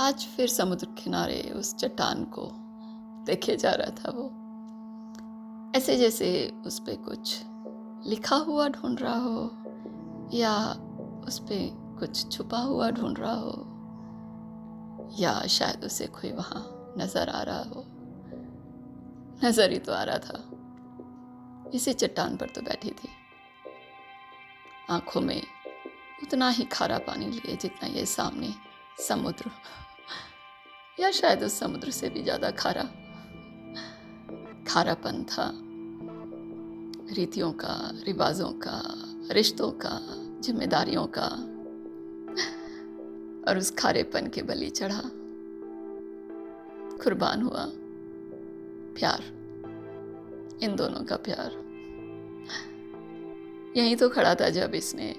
आज फिर समुद्र किनारे उस चट्टान को देखे जा रहा था वो। ऐसे जैसे उस पर कुछ लिखा हुआ ढूंढ रहा हो, या उस पर कुछ छुपा हुआ ढूंढ रहा हो, या शायद उसे कोई वहाँ नज़र आ रहा हो। नज़र ही तो आ रहा था। इसी चट्टान पर तो बैठी थी। आँखों में उतना ही खारा पानी लिए जितना ये सामने समुद्र या शायद उस समुद्र से भी ज़्यादा खारा, खारापन था। रीतियों का, रिवाजों का, रिश्तों का, जिम्मेदारियों का, और उस खारेपन के बलि चढ़ा। कुर्बान हुआ। प्यार। इन दोनों का प्यार। यहीं तो खड़ा था जब इसने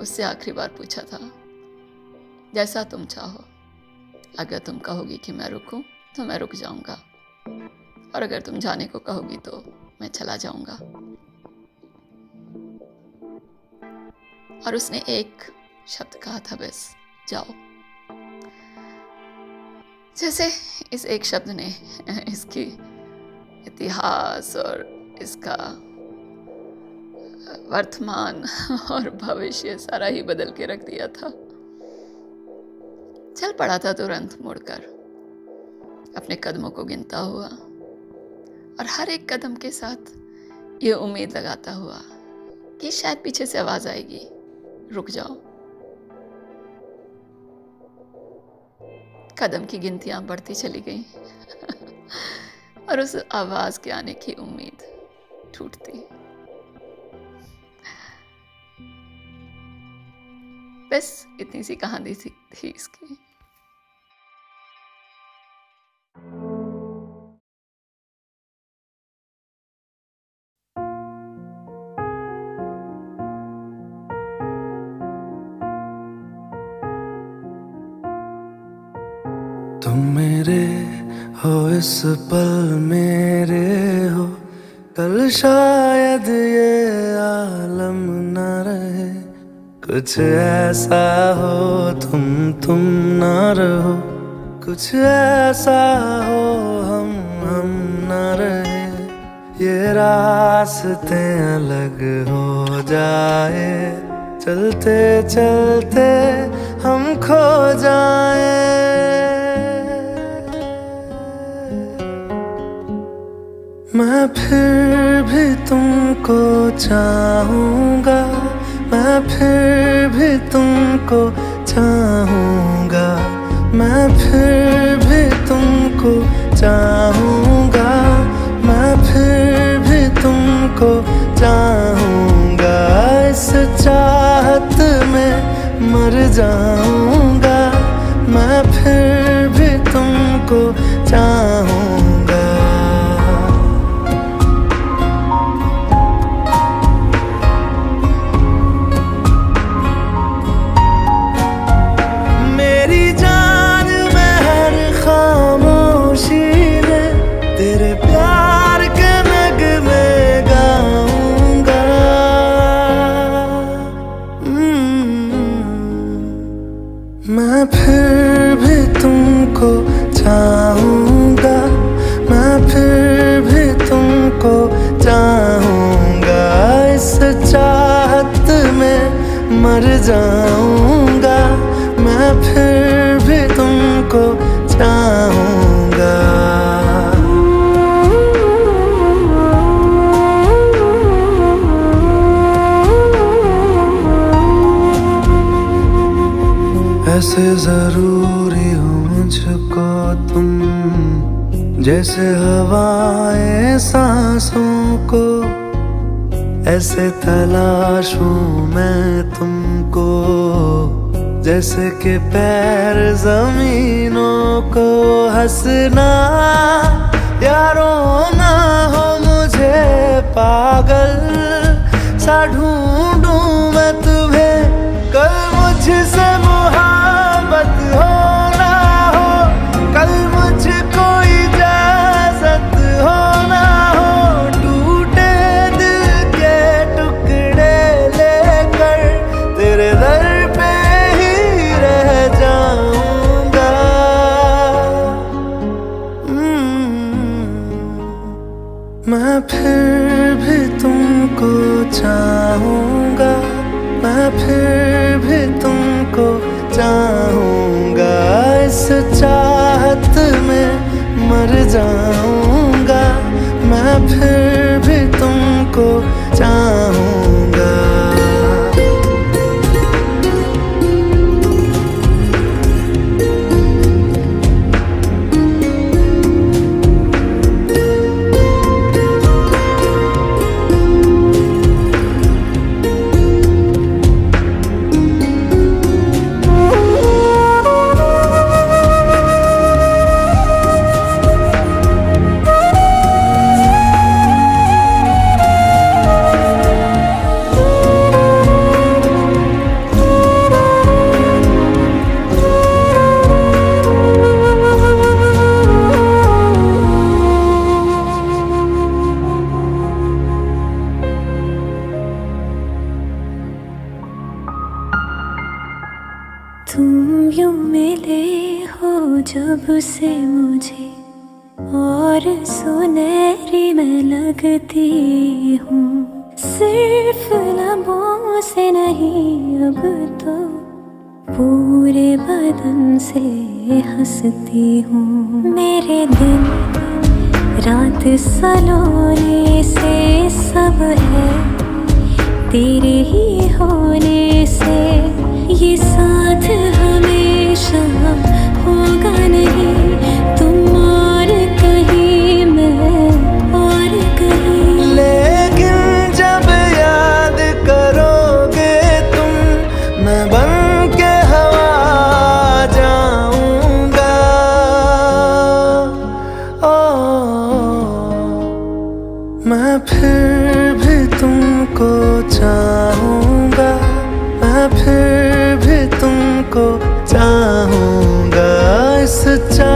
उससे आखिरी बार पूछा था, जैसा तुम चाहो। अगर तुम कहोगी कि मैं रुकूं तो मैं रुक जाऊँगा। और अगर तुम जाने को कहोगी तो मैं चला जाऊँगा। और उसने एक शब्द कहा था, बस, जाओ। जैसे इस एक शब्द ने इसकी इतिहास और इसका वर्तमान और भविष्य सारा ही बदल के रख दिया था। चल पड़ा था तुरंत मुड़कर। अपने कदमों को गिनता हुआ और हर एक कदम के साथ ये उम्मीद लगाता हुआ कि शायद पीछे से आवाज़ आएगी। रुक जाओ। कदम की गिनतियाँ बढ़ती चली गई और उस आवाज़ के आने की उम्मीद टूटती। बस इतनी सी कहानी थी थी इसकी। तुम मेरे हो, इस पल मेरे हो, कल शायद ये आलम कुछ ऐसा हो, तुम तुम न रहो। कुछ ऐसा हो, हम हम न रहे। ये रास्ते अलग हो जाए। चलते चलते हम खो जाए। मैं फिर भी तुमको चाहूँगा। मैं फिर भी तुमको चाहूँगा। मैं फिर भी तुमको चाहूँगा। मैं फिर भी तुमको चाहूँगा। इस चाहत में मर जाऊँगा। मैं फिर भी तुमको चाहूँगा मैं फिर भी तुमको चाहूँगा। मैं फिर भी तुमको चाहूँगा। इस चाहत में मर जाऊँगा। मैं फिर भी तुमको ऐसे ज़रूरी हो मुझको तुम जैसे हवाएँ सांसों को, ऐसे तलाशूं मैं तुमको, जैसे कि पैर जमीनों को हंसना, यारो ना हो मुझे पागल सा ढूंढूं चाहत में मर जाऊँगा। मैं फिर यूँ मिले हो जब से मुझे। और सुनहरी मैं लगती हूँ। सिर्फ़ लबों से नहीं, अब तो पूरे बदन से हंसती हूँ। मेरे दिन, रात सलोने से सब है। तेरे ही होने से ये साथ हमेशा सच्चा